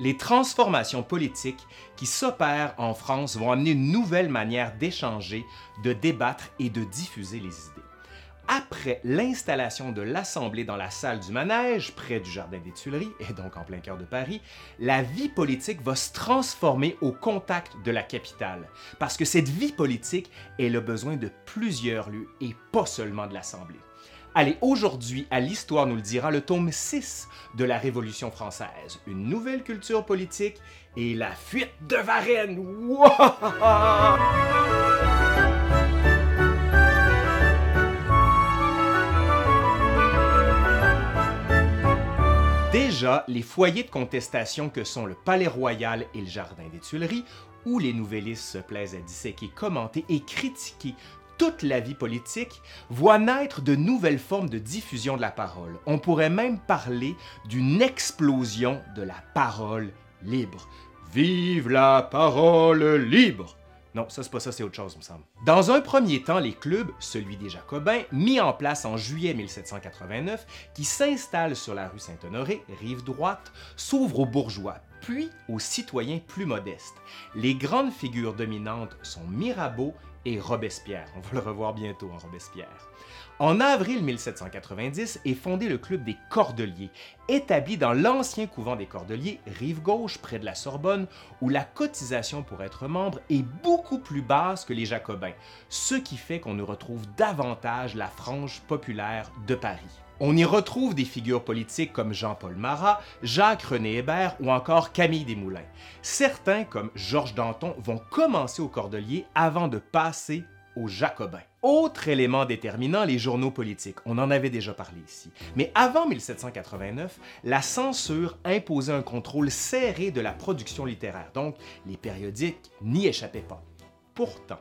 Les transformations politiques qui s'opèrent en France vont amener une nouvelle manière d'échanger, de débattre et de diffuser les idées. Après l'installation de l'Assemblée dans la salle du manège, près du Jardin des Tuileries, et donc en plein cœur de Paris, la vie politique va se transformer au contact de la capitale. Parce que cette vie politique, elle a besoin de plusieurs lieux et pas seulement de l'Assemblée. Allez, aujourd'hui, à l'Histoire nous le dira, le tome 6 de la Révolution française, une nouvelle culture politique et la fuite de Varennes. Déjà, les foyers de contestation que sont le Palais Royal et le Jardin des Tuileries, où les nouvellistes se plaisent à disséquer, commenter et critiquer toute la vie politique, voient naître de nouvelles formes de diffusion de la parole. On pourrait même parler d'une explosion de la parole libre. Vive la parole libre! Non, ça c'est pas ça, c'est autre chose, me semble. Dans un premier temps, les clubs, celui des Jacobins, mis en place en juillet 1789, qui s'installent sur la rue Saint-Honoré, rive droite, s'ouvrent aux bourgeois, puis aux citoyens plus modestes. Les grandes figures dominantes sont Mirabeau et Robespierre. On va le revoir bientôt en Robespierre. En avril 1790 est fondé le Club des Cordeliers, établi dans l'ancien couvent des Cordeliers, rive gauche, près de la Sorbonne, où la cotisation pour être membre est beaucoup plus basse que les Jacobins, ce qui fait qu'on y retrouve davantage la frange populaire de Paris. On y retrouve des figures politiques comme Jean-Paul Marat, Jacques-René Hébert ou encore Camille Desmoulins. Certains, comme Georges Danton, vont commencer aux Cordeliers avant de passer aux Jacobins. Autre élément déterminant, les journaux politiques. On en avait déjà parlé ici. Mais avant 1789, la censure imposait un contrôle serré de la production littéraire, donc les périodiques n'y échappaient pas. Pourtant,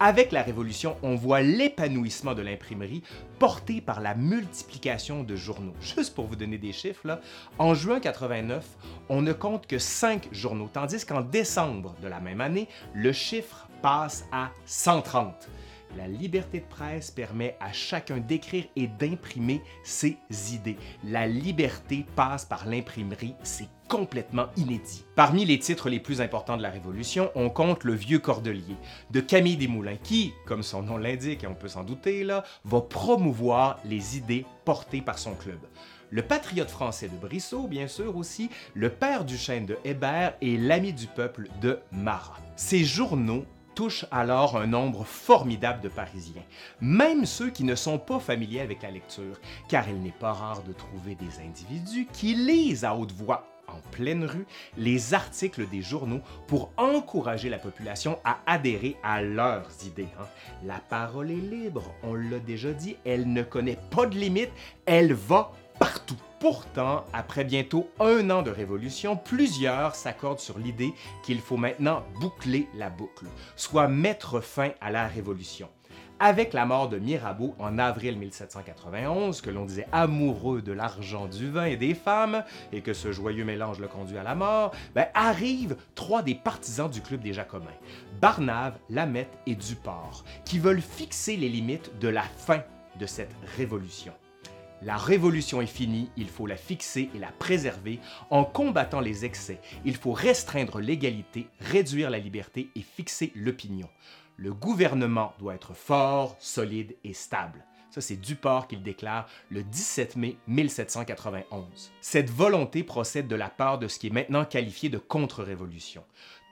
avec la Révolution, on voit l'épanouissement de l'imprimerie porté par la multiplication de journaux. Juste pour vous donner des chiffres, en juin 89, on ne compte que 5 journaux, tandis qu'en décembre de la même année, le chiffre passe à 130. La liberté de presse permet à chacun d'écrire et d'imprimer ses idées. La liberté passe par l'imprimerie, c'est complètement inédit. Parmi les titres les plus importants de la Révolution, on compte Le Vieux Cordelier de Camille Desmoulins qui, comme son nom l'indique et on peut s'en douter là, va promouvoir les idées portées par son club. Le patriote français de Brissot, bien sûr aussi, le père du chêne de Hébert et l'ami du peuple de Marat. Ces journaux touche alors un nombre formidable de Parisiens, même ceux qui ne sont pas familiers avec la lecture, car il n'est pas rare de trouver des individus qui lisent à haute voix en pleine rue les articles des journaux pour encourager la population à adhérer à leurs idées. Hein. La parole est libre, on l'a déjà dit, elle ne connaît pas de limite, elle va partout. Pourtant, après bientôt un an de révolution, plusieurs s'accordent sur l'idée qu'il faut maintenant boucler la boucle, soit mettre fin à la révolution. Avec la mort de Mirabeau en avril 1791, que l'on disait amoureux de l'argent, du vin et des femmes, et que ce joyeux mélange le conduit à la mort, ben, arrivent trois des partisans du Club des Jacobins, Barnave, Lamette et Duport, qui veulent fixer les limites de la fin de cette révolution. La révolution est finie, il faut la fixer et la préserver en combattant les excès. Il faut restreindre l'égalité, réduire la liberté et fixer l'opinion. Le gouvernement doit être fort, solide et stable. Ça, c'est Duport qu'il déclare le 17 mai 1791. Cette volonté procède de la part de ce qui est maintenant qualifié de contre-révolution.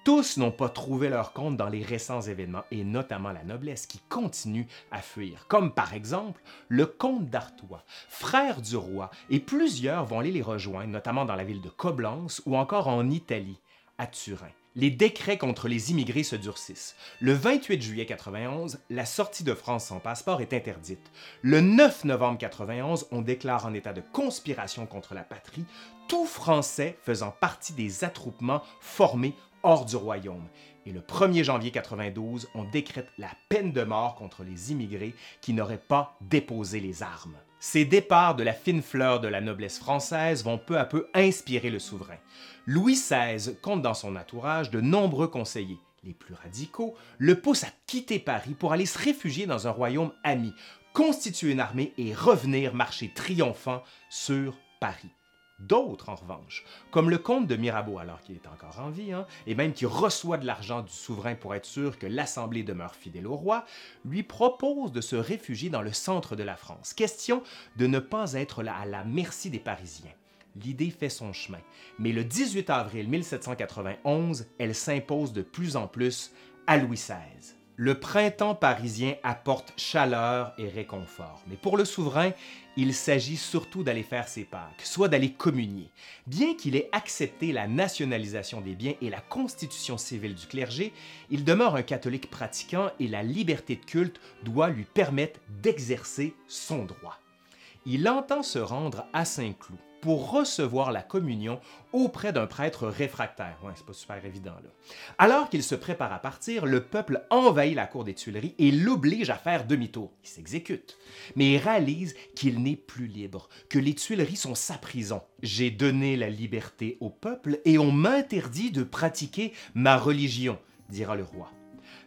Tous n'ont pas trouvé leur compte dans les récents événements, et notamment la noblesse qui continue à fuir, comme par exemple le comte d'Artois, frère du roi, et plusieurs vont aller les rejoindre, notamment dans la ville de Coblence ou encore en Italie, à Turin. Les décrets contre les immigrés se durcissent. Le 28 juillet 91, la sortie de France sans passeport est interdite. Le 9 novembre 91, on déclare en état de conspiration contre la patrie, tout Français faisant partie des attroupements formés hors du royaume. Et le 1er janvier 92, on décrète la peine de mort contre les immigrés qui n'auraient pas déposé les armes. Ces départs de la fine fleur de la noblesse française vont peu à peu inspirer le souverain. Louis XVI compte dans son entourage de nombreux conseillers. Les plus radicaux le poussent à quitter Paris pour aller se réfugier dans un royaume ami, constituer une armée et revenir marcher triomphant sur Paris. D'autres, en revanche, comme le comte de Mirabeau, alors qu'il est encore en vie, hein, et même qui reçoit de l'argent du souverain pour être sûr que l'Assemblée demeure fidèle au roi, lui proposent de se réfugier dans le centre de la France. Question de ne pas être là à la merci des Parisiens. L'idée fait son chemin, mais le 18 avril 1791, elle s'impose de plus en plus à Louis XVI. Le printemps parisien apporte chaleur et réconfort, mais pour le souverain, il s'agit surtout d'aller faire ses Pâques, soit d'aller communier. Bien qu'il ait accepté la nationalisation des biens et la constitution civile du clergé, il demeure un catholique pratiquant et la liberté de culte doit lui permettre d'exercer son droit. Il entend se rendre à Saint-Cloud pour recevoir la communion auprès d'un prêtre réfractaire. C'est. Alors qu'il se prépare à partir, le peuple envahit la cour des Tuileries et l'oblige à faire demi-tour. Il s'exécute, mais il réalise qu'il n'est plus libre, que les Tuileries sont sa prison. J'ai donné la liberté au peuple et on m'interdit de pratiquer ma religion, dira le roi.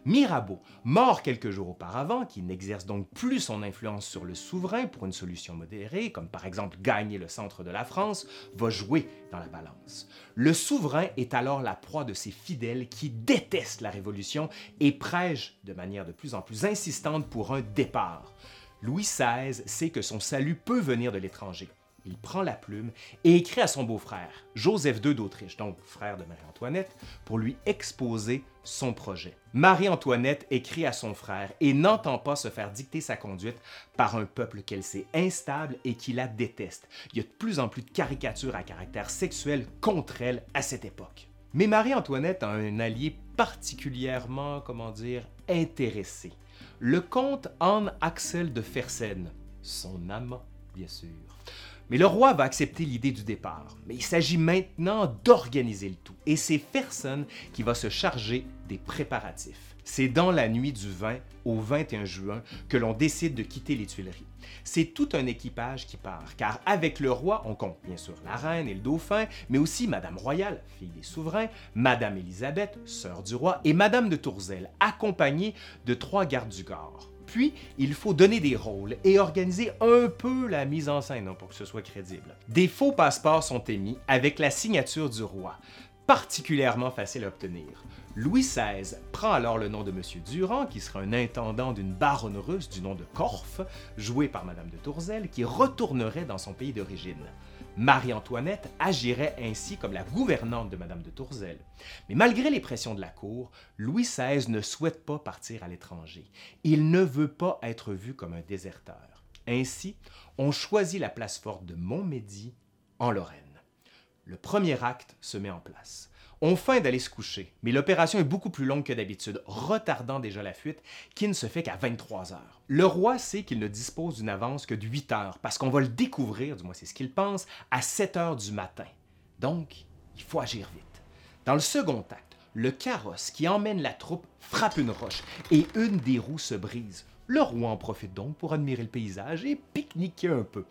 Mirabeau, mort quelques jours auparavant, qui n'exerce donc plus son influence sur le souverain pour une solution modérée, comme par exemple gagner le centre de la France, va jouer dans la balance. Le souverain est alors la proie de ses fidèles qui détestent la Révolution et prêchent de manière de plus en plus insistante pour un départ. Louis XVI sait que son salut peut venir de l'étranger il prend la plume et écrit à son beau-frère, Joseph II d'Autriche, donc frère de Marie-Antoinette, pour lui exposer son projet. Marie-Antoinette écrit à son frère et n'entend pas se faire dicter sa conduite par un peuple qu'elle sait instable et qui la déteste. Il y a de plus en plus de caricatures à caractère sexuel contre elle à cette époque. Mais Marie-Antoinette a un allié particulièrement, comment dire, intéressé. Le comte Anne Axel de Fersen, son amant, bien sûr. Mais le roi va accepter l'idée du départ. Mais il s'agit maintenant d'organiser le tout. Et c'est Fersen qui va se charger des préparatifs. C'est dans la nuit du 20 au 21 juin que l'on décide de quitter les Tuileries. C'est tout un équipage qui part, car avec le roi, on compte bien sûr la reine et le dauphin, mais aussi Madame Royale, fille des souverains, Madame Élisabeth, sœur du roi, et Madame de Tourzel, accompagnée de trois gardes du corps. Puis, il faut donner des rôles et organiser un peu la mise en scène hein, pour que ce soit crédible. Des faux passeports sont émis avec la signature du roi, particulièrement facile à obtenir. Louis XVI prend alors le nom de M. Durand, qui sera un intendant d'une baronne russe du nom de Korff, joué par Madame de Tourzel, qui retournerait dans son pays d'origine. Marie-Antoinette agirait ainsi comme la gouvernante de Madame de Tourzel. Mais malgré les pressions de la cour, Louis XVI ne souhaite pas partir à l'étranger. Il ne veut pas être vu comme un déserteur. Ainsi, on choisit la place forte de Montmédy, en Lorraine. Le premier acte se met en place. On feint d'aller se coucher, mais l'opération est beaucoup plus longue que d'habitude, retardant déjà la fuite qui ne se fait qu'à 23 heures. Le roi sait qu'il ne dispose d'une avance que de 8 heures, parce qu'on va le découvrir, du moins c'est ce qu'il pense, à 7 heures du matin. Donc, il faut agir vite. Dans le second acte, le carrosse qui emmène la troupe frappe une roche et une des roues se brise. Le roi en profite donc pour admirer le paysage et pique-niquer un peu.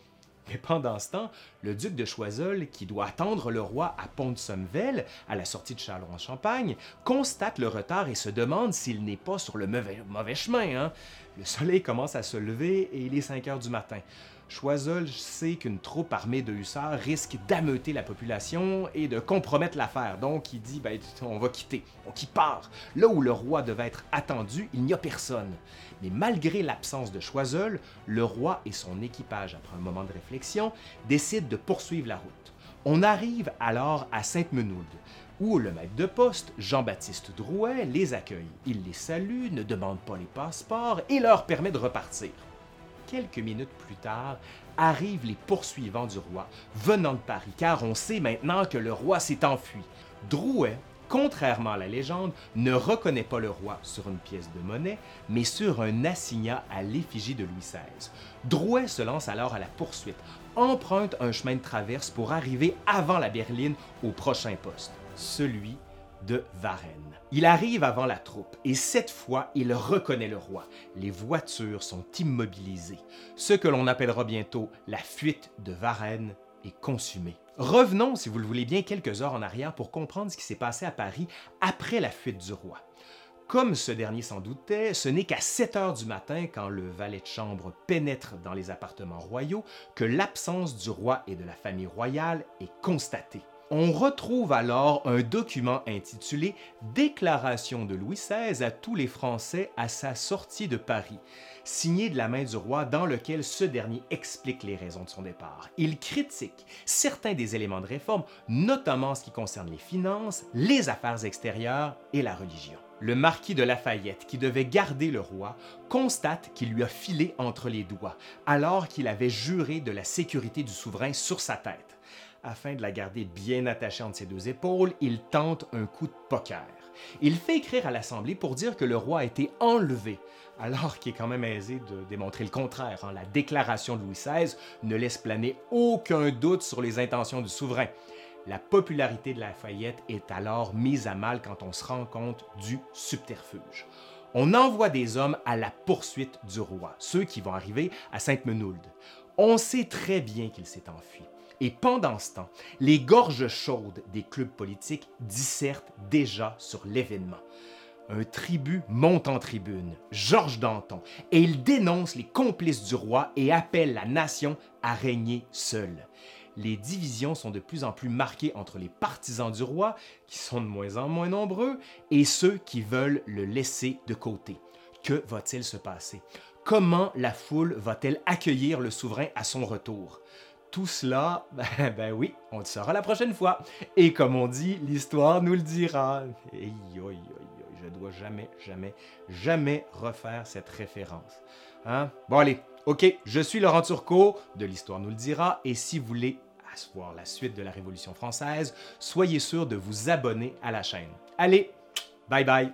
Mais pendant ce temps, le duc de Choiseul, qui doit attendre le roi à Pont-de-Sommevel, à la sortie de Châlons-en-Champagne, constate le retard et se demande s'il n'est pas sur le mauvais, chemin. Hein. Le soleil commence à se lever et il est 5 heures du matin. Choiseul sait qu'une troupe armée de hussards risque d'ameuter la population et de compromettre l'affaire. Donc il dit ben, on va quitter. Donc il part. Là où le roi devait être attendu, il n'y a personne. Mais malgré l'absence de Choiseul, le roi et son équipage, après un moment de réflexion, décident de poursuivre la route. On arrive alors à Sainte-Menoude, où le maître de poste, Jean-Baptiste Drouet, les accueille. Il les salue, ne demande pas les passeports et leur permet de repartir quelques minutes plus tard, arrivent les poursuivants du roi, venant de Paris, car on sait maintenant que le roi s'est enfui. Drouet, contrairement à la légende, ne reconnaît pas le roi sur une pièce de monnaie, mais sur un assignat à l'effigie de Louis XVI. Drouet se lance alors à la poursuite, emprunte un chemin de traverse pour arriver avant la berline au prochain poste, celui de Varennes. Il arrive avant la troupe et cette fois, il reconnaît le roi. Les voitures sont immobilisées. Ce que l'on appellera bientôt la fuite de Varennes est consumée. Revenons, si vous le voulez bien, quelques heures en arrière pour comprendre ce qui s'est passé à Paris après la fuite du roi. Comme ce dernier s'en doutait, ce n'est qu'à 7 heures du matin, quand le valet de chambre pénètre dans les appartements royaux, que l'absence du roi et de la famille royale est constatée. On retrouve alors un document intitulé Déclaration de Louis XVI à tous les Français à sa sortie de Paris, signé de la main du roi dans lequel ce dernier explique les raisons de son départ. Il critique certains des éléments de réforme, notamment en ce qui concerne les finances, les affaires extérieures et la religion le marquis de Lafayette, qui devait garder le roi, constate qu'il lui a filé entre les doigts, alors qu'il avait juré de la sécurité du souverain sur sa tête. Afin de la garder bien attachée entre ses deux épaules, il tente un coup de poker. Il fait écrire à l'Assemblée pour dire que le roi a été enlevé, alors qu'il est quand même aisé de démontrer le contraire. Hein. La déclaration de Louis XVI ne laisse planer aucun doute sur les intentions du souverain. La popularité de Lafayette est alors mise à mal quand on se rend compte du subterfuge. On envoie des hommes à la poursuite du roi, ceux qui vont arriver à Sainte-Menould. On sait très bien qu'il s'est enfui. Et pendant ce temps, les gorges chaudes des clubs politiques dissertent déjà sur l'événement. Un tribut monte en tribune, Georges Danton, et il dénonce les complices du roi et appelle la nation à régner seule les divisions sont de plus en plus marquées entre les partisans du roi, qui sont de moins en moins nombreux, et ceux qui veulent le laisser de côté. Que va-t-il se passer? Comment la foule va-t-elle accueillir le souverain à son retour? Tout cela, ben, ben, oui, on le saura la prochaine fois. Et comme on dit, l'histoire nous le dira. Et je dois jamais, jamais, jamais refaire cette référence. Hein? Bon allez, ok, je suis Laurent Turcot, de l'Histoire nous le dira, et si vous voulez voir la suite de la Révolution française, soyez sûr de vous abonner à la chaîne. Allez, bye bye!